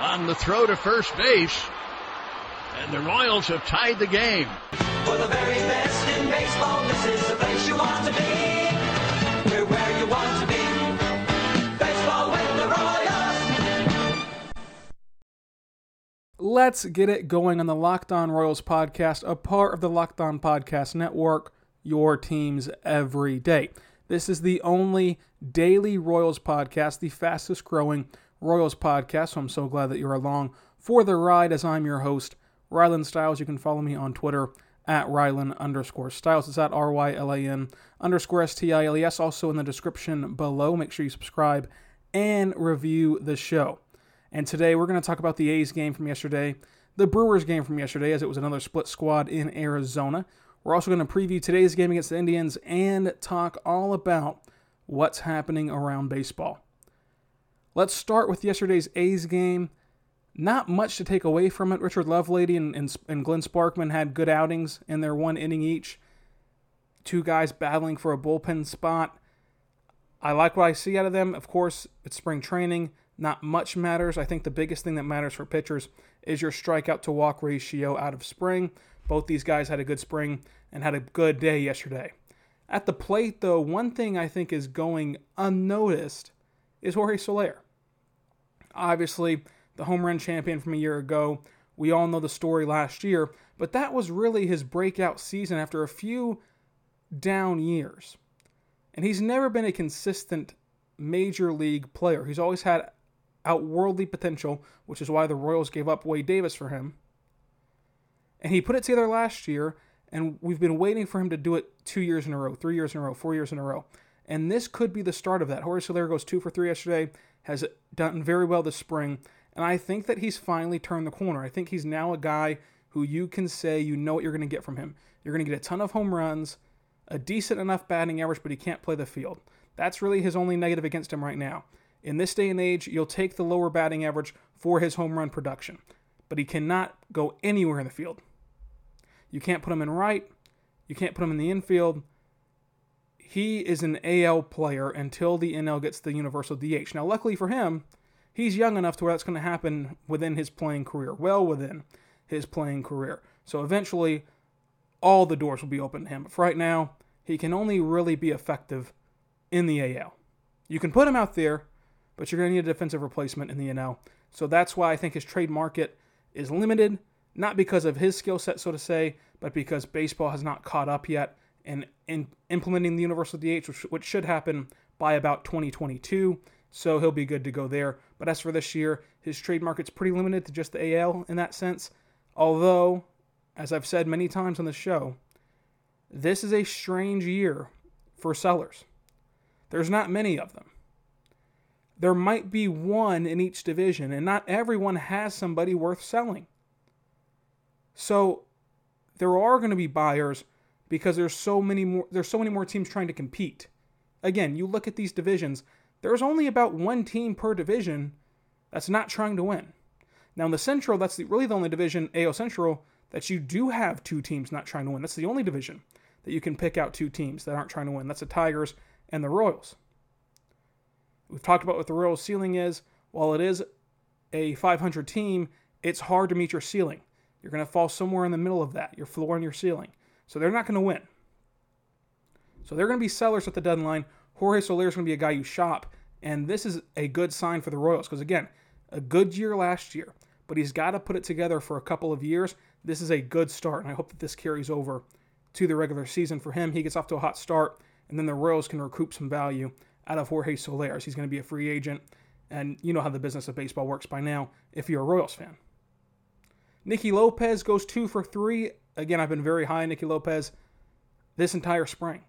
on the throw to first base. And the Royals have tied the game. For the very best in baseball, this is the place you want to be. We're where you want to be. Baseball with the Royals. Let's get it going on the Locked On Royals podcast, a part of the Locked On Podcast Network, your teams every day. This is the only daily Royals podcast, the fastest growing Royals podcast. So I'm so glad that you're along for the ride as I'm your host, Rylan Stiles. You can follow me on Twitter at Rylan underscore Stiles. It's at R Y L A N underscore S T I L E S. Also in the description below. Make sure you subscribe and review the show. And today we're going to talk about the A's game from yesterday, the Brewers game from yesterday, as it was another split squad in Arizona. We're also going to preview today's game against the Indians and talk all about what's happening around baseball. Let's start with yesterday's A's game. Not much to take away from it. Richard Lovelady and, and, and Glenn Sparkman had good outings in their one inning each. Two guys battling for a bullpen spot. I like what I see out of them. Of course, it's spring training. Not much matters. I think the biggest thing that matters for pitchers is your strikeout to walk ratio out of spring. Both these guys had a good spring and had a good day yesterday. At the plate, though, one thing I think is going unnoticed is Jorge Soler. Obviously, the home run champion from a year ago. We all know the story last year, but that was really his breakout season after a few down years. And he's never been a consistent major league player. He's always had outworldly potential, which is why the Royals gave up Wade Davis for him. And he put it together last year, and we've been waiting for him to do it two years in a row, three years in a row, four years in a row. And this could be the start of that. Jorge Soler goes two for three yesterday, has done very well this spring, and I think that he's finally turned the corner. I think he's now a guy who you can say you know what you're going to get from him. You're going to get a ton of home runs, a decent enough batting average, but he can't play the field. That's really his only negative against him right now. In this day and age, you'll take the lower batting average for his home run production, but he cannot go anywhere in the field. You can't put him in right, you can't put him in the infield. He is an AL player until the NL gets the universal DH. Now, luckily for him, he's young enough to where that's going to happen within his playing career, well within his playing career. So eventually, all the doors will be open to him. But for right now, he can only really be effective in the AL. You can put him out there, but you're going to need a defensive replacement in the NL. So that's why I think his trade market is limited, not because of his skill set, so to say, but because baseball has not caught up yet and in implementing the universal DH, which, which should happen by about 2022. So he'll be good to go there. But as for this year, his trade market's pretty limited to just the AL in that sense. Although, as I've said many times on the show, this is a strange year for sellers. There's not many of them. There might be one in each division, and not everyone has somebody worth selling. So there are going to be buyers because there's so many more there's so many more teams trying to compete. Again, you look at these divisions, there's only about one team per division that's not trying to win. Now in the Central, that's the, really the only division, AL Central, that you do have two teams not trying to win. That's the only division that you can pick out two teams that aren't trying to win. That's the Tigers and the Royals. We've talked about what the Royals' ceiling is. While it is a 500 team, it's hard to meet your ceiling. You're going to fall somewhere in the middle of that, your floor and your ceiling. So they're not going to win. So they're going to be sellers at the deadline. Jorge Soler is going to be a guy you shop. And this is a good sign for the Royals because, again, a good year last year, but he's got to put it together for a couple of years. This is a good start, and I hope that this carries over to the regular season for him. He gets off to a hot start, and then the Royals can recoup some value out of Jorge Soler he's going to be a free agent. And you know how the business of baseball works by now if you're a Royals fan. Nicky Lopez goes two for three. Again, I've been very high on Nicky Lopez this entire spring.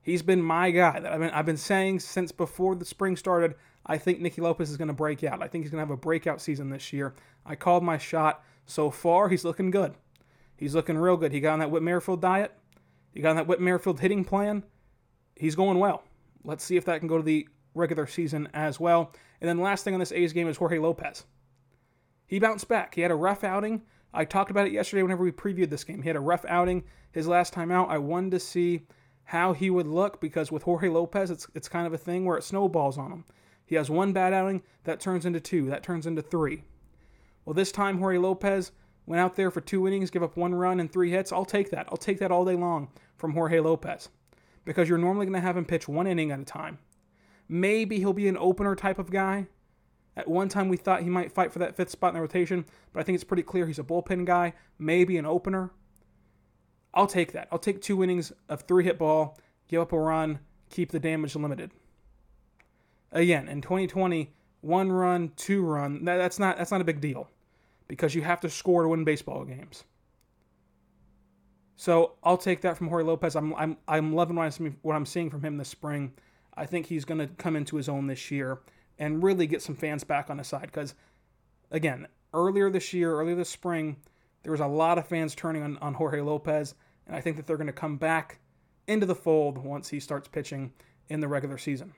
He's been my guy that I've been, I've been saying since before the spring started. I think Nicky Lopez is going to break out. I think he's going to have a breakout season this year. I called my shot. So far, he's looking good. He's looking real good. He got on that Whit Merrifield diet. He got on that Whit Merrifield hitting plan. He's going well. Let's see if that can go to the regular season as well. And then last thing on this A's game is Jorge Lopez. He bounced back. He had a rough outing. I talked about it yesterday whenever we previewed this game. He had a rough outing his last time out. I wanted to see how he would look because with Jorge Lopez, it's it's kind of a thing where it snowballs on him. He has one bad outing that turns into two, that turns into three. Well, this time Jorge Lopez went out there for two innings, give up one run and three hits. I'll take that. I'll take that all day long from Jorge Lopez because you're normally going to have him pitch one inning at a time. Maybe he'll be an opener type of guy. At one time, we thought he might fight for that fifth spot in the rotation, but I think it's pretty clear he's a bullpen guy, maybe an opener. I'll take that. I'll take two innings of three hit ball, give up a run, keep the damage limited. Again, in 2020, one run, two run, that's not that's not a big deal because you have to score to win baseball games. So I'll take that from Jorge Lopez. I'm I'm I'm loving what I'm seeing from him this spring. I think he's going to come into his own this year and really get some fans back on his side because, again, earlier this year, earlier this spring, there was a lot of fans turning on, on Jorge Lopez, and I think that they're going to come back into the fold once he starts pitching in the regular season.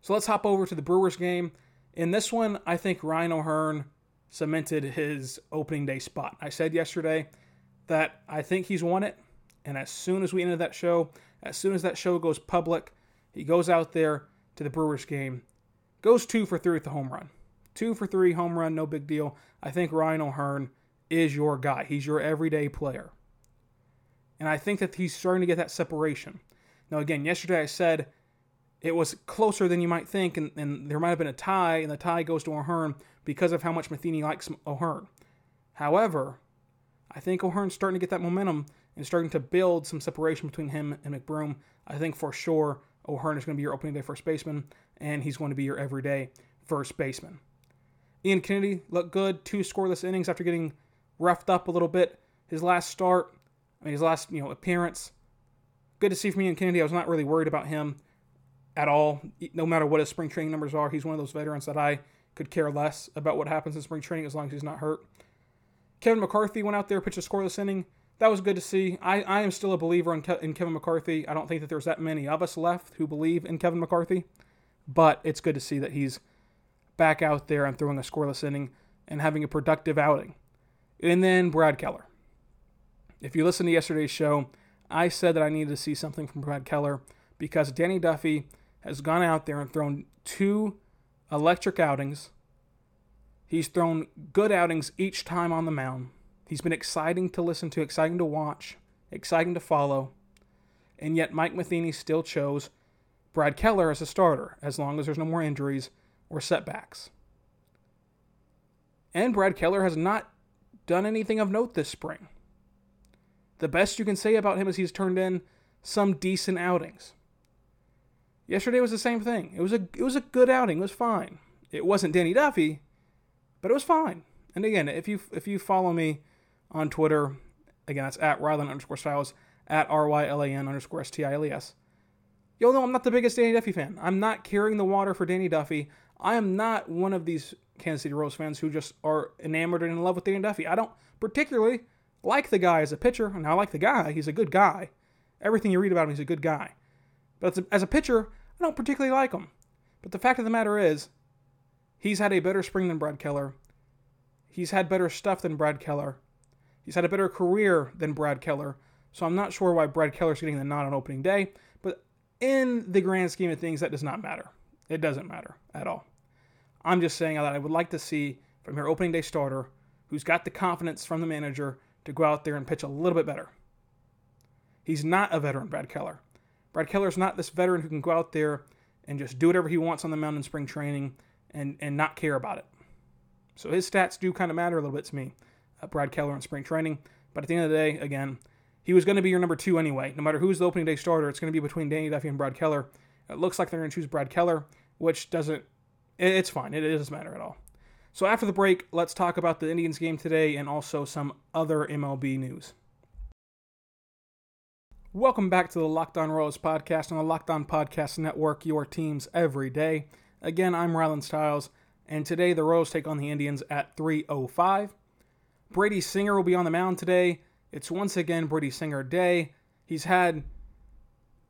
So let's hop over to the Brewers game. In this one, I think Ryan O'Hearn cemented his opening day spot. I said yesterday that I think he's won it. And as soon as we ended that show, as soon as that show goes public, he goes out there to the Brewers game, goes two for three with the home run. Two for three home run, no big deal. I think Ryan O'Hearn is your guy. He's your everyday player. And I think that he's starting to get that separation. Now, again, yesterday I said it was closer than you might think, and, and there might have been a tie, and the tie goes to O'Hearn because of how much Matheny likes O'Hearn. However, I think O'Hearn's starting to get that momentum and starting to build some separation between him and McBroom. I think for sure O'Hearn is going to be your opening day first baseman, and he's going to be your everyday first baseman. Ian Kennedy looked good, two scoreless innings after getting roughed up a little bit. His last start, I mean, his last you know appearance. Good to see from Ian Kennedy. I was not really worried about him at all. No matter what his spring training numbers are, he's one of those veterans that I could care less about what happens in spring training as long as he's not hurt. Kevin McCarthy went out there, pitched a scoreless inning. That was good to see. I, I am still a believer in, Ke- in Kevin McCarthy. I don't think that there's that many of us left who believe in Kevin McCarthy, but it's good to see that he's back out there and throwing a scoreless inning and having a productive outing. And then Brad Keller. If you listen to yesterday's show, I said that I needed to see something from Brad Keller because Danny Duffy has gone out there and thrown two electric outings He's thrown good outings each time on the mound. He's been exciting to listen to, exciting to watch, exciting to follow. And yet Mike Matheny still chose Brad Keller as a starter as long as there's no more injuries or setbacks. And Brad Keller has not done anything of note this spring. The best you can say about him is he's turned in some decent outings. Yesterday was the same thing. It was a it was a good outing. It was fine. It wasn't Danny Duffy, but it was fine. And again, if you if you follow me on Twitter, again that's at Rylan underscore Stiles at R Y L A N underscore S T I L E S. You'll know I'm not the biggest Danny Duffy fan. I'm not carrying the water for Danny Duffy. I am not one of these Kansas City Royals fans who just are enamored and in love with Danny Duffy. I don't particularly like the guy as a pitcher, and I like the guy. He's a good guy. Everything you read about him, he's a good guy. But as a, as a pitcher, I don't particularly like him. But the fact of the matter is, He's had a better spring than Brad Keller. He's had better stuff than Brad Keller. He's had a better career than Brad Keller. So I'm not sure why Brad Keller's getting the nod on opening day, but in the grand scheme of things, that does not matter. It doesn't matter at all. I'm just saying that I would like to see from your opening day starter who's got the confidence from the manager to go out there and pitch a little bit better. He's not a veteran, Brad Keller. Brad Keller's not this veteran who can go out there and just do whatever he wants on the mound in spring training and, and not care about it. So his stats do kind of matter a little bit to me, Uh, Brad Keller in spring training. But at the end of the day, again, he was going to be your number two anyway. No matter who's the opening day starter, it's going to be between Danny Duffy and Brad Keller. It looks like they're going to choose Brad Keller, which doesn't, it's fine. It, doesn't matter at all. So after the break, let's talk about the Indians game today and also some other MLB news. Welcome back to the Locked On Royals podcast on the Locked On Podcast Network, your teams every day. Again, I'm Rylan Stiles, and today the Royals take on the Indians at 3:05. Brady Singer will be on the mound today. It's once again Brady Singer Day. He's had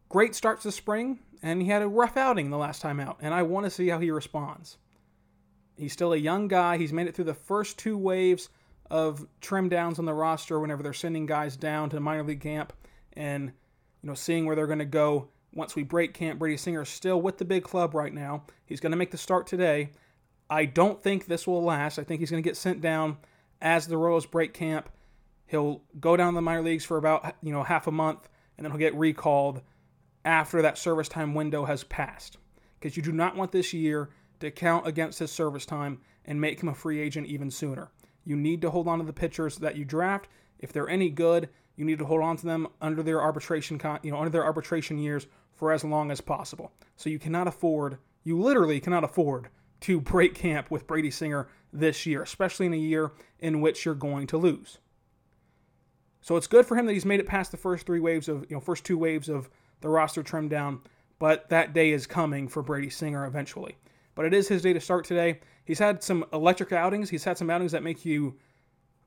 great starts this spring, and he had a rough outing the last time out, and I want to see how he responds. He's still a young guy. He's made it through the first two waves of trim downs on the roster whenever they're sending guys down to the minor league camp and you know seeing where they're going to go once we break camp. Brady Singer is still with the big club right now. He's going to make the start today. I don't think this will last. I think he's going to get sent down as the Royals break camp. He'll go down to the minor leagues for about you know half a month, and then he'll get recalled after that service time window has passed. Because you do not want this year to count against his service time and make him a free agent even sooner. You need to hold on to the pitchers that you draft. If they're any good, you need to hold on to them under their arbitration, you know, under their arbitration years for as long as possible. So you cannot afford, you literally cannot afford to break camp with Brady Singer this year, especially in a year in which you're going to lose. So it's good for him that he's made it past the first three waves of, you know, first two waves of the roster trimmed down, but that day is coming for Brady Singer eventually. But it is his day to start today. He's had some electric outings. He's had some outings that make you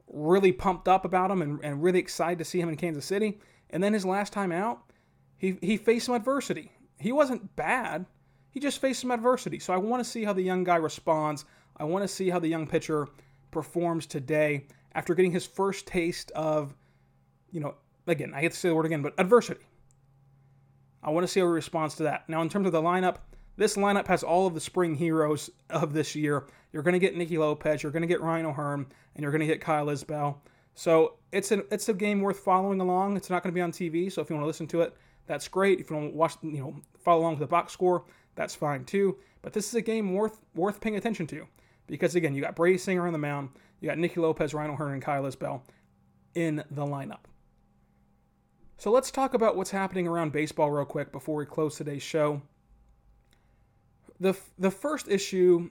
really pumped up about him and, and really excited to see him in Kansas City. And then his last time out, he, he faced some adversity. He wasn't bad. He just faced some adversity. So I want to see how the young guy responds. I want to see how the young pitcher performs today after getting his first taste of, you know, again, I hate to say the word again, but adversity. I want to see how he responds to that. Now, in terms of the lineup, this lineup has all of the spring heroes of this year. You're going to get Nicky Lopez, you're going to get Ryan O'Hearn, and you're going to get Kyle Isbel. So it's an it's a game worth following along. It's not going to be on TV, so if you want to listen to it, that's great. If you want to watch, you know, follow along with the box score, that's fine too. But this is a game worth worth paying attention to because again, you got Brady Singer on the mound, you got Nicky Lopez, Ryan O'Hearn, and Kyle Isbel in the lineup. So let's talk about what's happening around baseball real quick before we close today's show. The the first issue,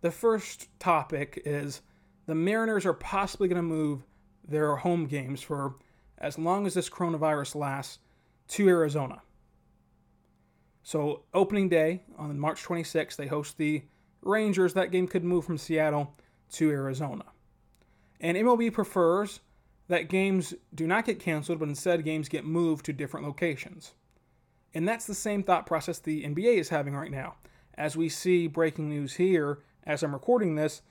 the first topic is the Mariners are possibly going to move their home games for as long as this coronavirus lasts to Arizona. So, opening day on March 26th, they host the Rangers. That game could move from Seattle to Arizona. And MLB prefers that games do not get canceled, but instead games get moved to different locations. And that's the same thought process the NBA is having right now. As we see breaking news here, as I'm recording this,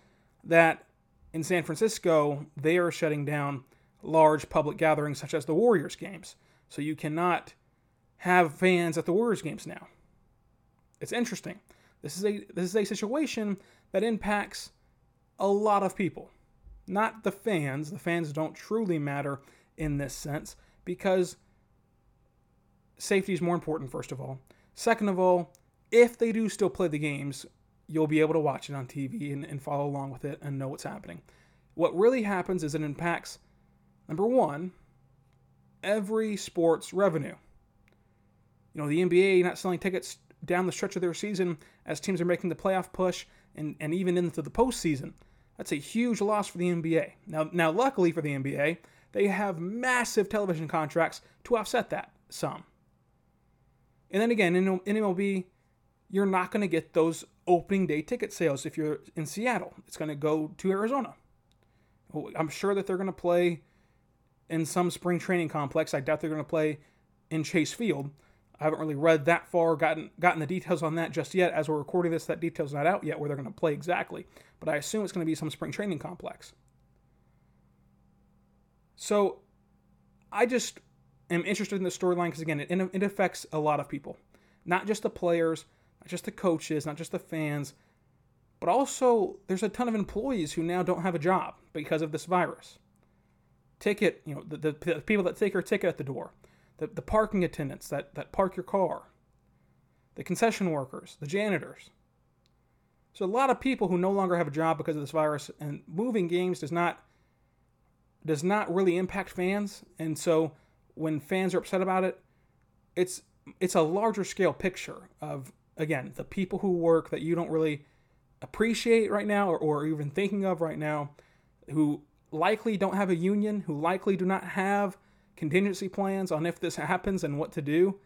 that in San Francisco, they are shutting down large public gatherings such as the Warriors games. So you cannot have fans at the Warriors games now. It's interesting. This is a this is a situation that impacts a lot of people. Not the fans. The fans don't truly matter in this sense because safety is more important first of all. Second of all, if they do still play the games, you'll be able to watch it on TV and, and follow along with it and know what's happening. What really happens is it impacts number one, every sports revenue. You know, the NBA not selling tickets down the stretch of their season as teams are making the playoff push and, and even into the postseason. That's a huge loss for the NBA. Now, now, luckily for the NBA, they have massive television contracts to offset that some. And then again, in, MLB, you're not going to get those opening day ticket sales if you're in Seattle. It's going to go to Arizona. I'm sure that they're going to play in some spring training complex. I doubt they're going to play in Chase Field. I haven't really read that far, gotten gotten the details on that just yet. As we're recording this, that detail's not out yet where they're going to play exactly. But I assume it's going to be some spring training complex. So, I just am interested in the storyline because again, it, it affects a lot of people, not just the players, not just the coaches, not just the fans, but also there's a ton of employees who now don't have a job because of this virus ticket, you know, the, the, the people that take your ticket at the door, the, the parking attendants that, that park your car, the concession workers, the janitors. So a lot of people who no longer have a job because of this virus, and moving games does not does not really impact fans. And so when fans are upset about it, it's it's a larger scale picture of again the people who work that you don't really appreciate right now or, or even thinking of right now who likely don't have a union, who likely do not have contingency plans on if this happens and what to do.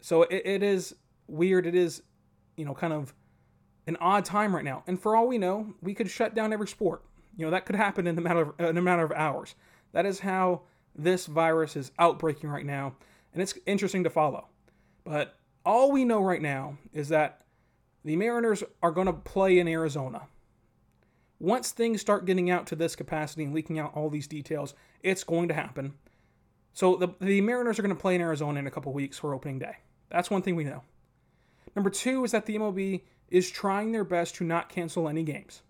So it, it is weird. It is, you know, kind of an odd time right now. And for all we know, we could shut down every sport. You know, that could happen in a matter of, in a matter of hours. That is how this virus is outbreaking right now, and it's interesting to follow. But all we know right now is that the Mariners are going to play in Arizona. Once things start getting out to this capacity and leaking out all these details, it's going to happen. So the, the Mariners are going to play in Arizona in a couple weeks for opening day. That's one thing we know. Number two is that the MLB is trying their best to not cancel any games,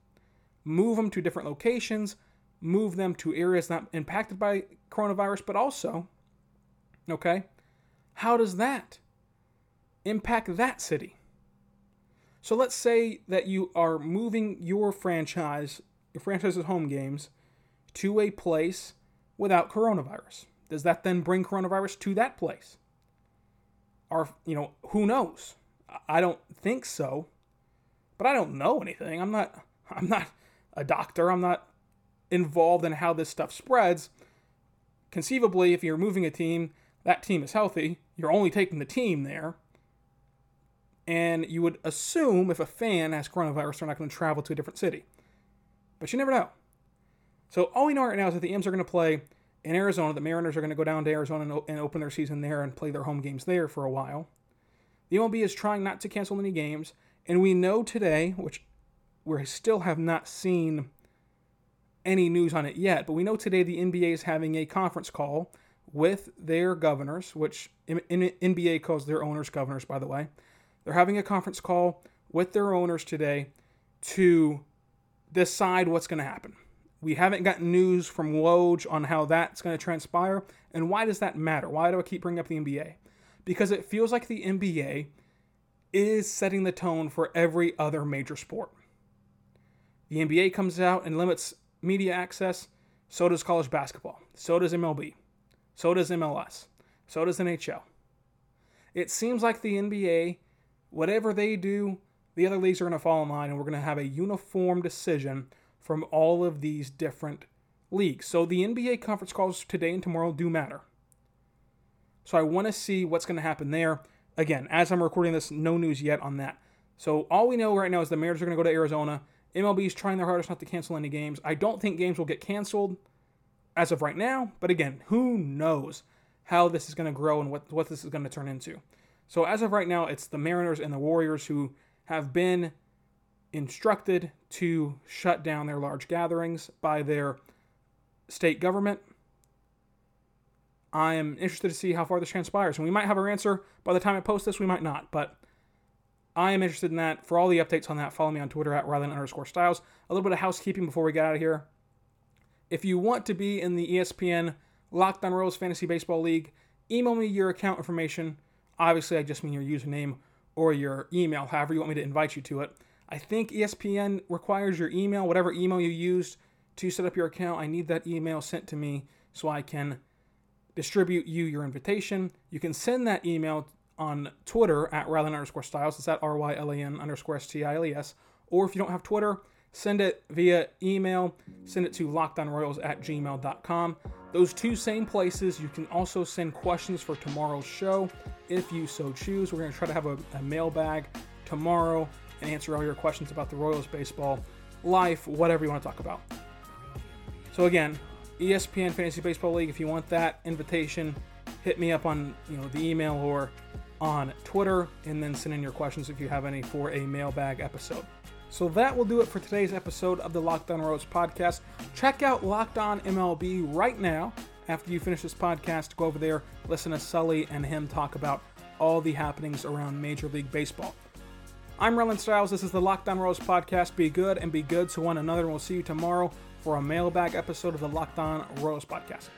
move them to different locations, move them to areas not impacted by coronavirus, but also, okay, how does that impact that city? So let's say that you are moving your franchise, your franchise's home games, to a place without coronavirus. Does that then bring coronavirus to that place? Or, you know, who knows? I don't think so. But I don't know anything. I'm not I'm not a doctor. I'm not involved in how this stuff spreads. Conceivably, if you're moving a team, that team is healthy. You're only taking the team there. And you would assume if a fan has coronavirus, they're not going to travel to a different city. But you never know. So all we know right now is that the M's are going to play in Arizona. The Mariners are going to go down to Arizona and, and open their season there and play their home games there for a while. The MLB is trying not to cancel any games, and we know today, which we still have not seen any news on it yet, but we know today the NBA is having a conference call with their governors, which NBA calls their owners governors, by the way. They're having a conference call with their owners today to decide what's going to happen. We haven't gotten news from Woj on how that's going to transpire. And why does that matter? Why do I keep bringing up the NBA? Because it feels like the NBA is setting the tone for every other major sport. The NBA comes out and limits media access, so does college basketball, so does MLB, so does MLS, so does NHL. It seems like the NBA, whatever they do, the other leagues are going to fall in line, and we're going to have a uniform decision from all of these different leagues. So the NBA conference calls today and tomorrow do matter. So I want to see what's going to happen there. Again, as I'm recording this, no news yet on that. So all we know right now is the Mariners are going to go to Arizona. MLB is trying their hardest not to cancel any games. I don't think games will get canceled as of right now, but again, who knows how this is going to grow and what, what this is going to turn into. So as of right now, it's the Mariners and the Warriors who have been instructed to shut down their large gatherings by their state government. I am interested to see how far this transpires. And we might have our answer by the time I post this, we might not. But I am interested in that. For all the updates on that, follow me on Twitter at Rylan underscore Stiles. A little bit of housekeeping before we get out of here. If you want to be in the ESPN Locked On Royals Fantasy Baseball League, email me your account information. Obviously, I just mean your username or your email, however you want me to invite you to it. I think ESPN requires your email, whatever email you used to set up your account. I need that email sent to me so I can distribute you your invitation. You can send that email on Twitter at Rylan underscore Stiles. It's at R Y L A N underscore S T I L E S. Or if you don't have Twitter, send it via email. Send it to lockdownroyals at gmail.com. Those two same places. You can also send questions for tomorrow's show if you so choose. We're going to try to have a, a mailbag tomorrow and answer all your questions about the Royals baseball, life, whatever you want to talk about. So again, ESPN Fantasy Baseball League. If you want that invitation, hit me up on you know the email or on Twitter, and then send in your questions if you have any for a mailbag episode. So that will do it for today's episode of the Locked On Royals podcast. Check out Locked On MLB right now. After you finish this podcast, go over there, listen to Sully and him talk about all the happenings around Major League Baseball. I'm Rylan Stiles. This is the Locked On Royals podcast. Be good and be good to one another, and we'll see you tomorrow for a mailbag episode of the Locked On Royals podcast.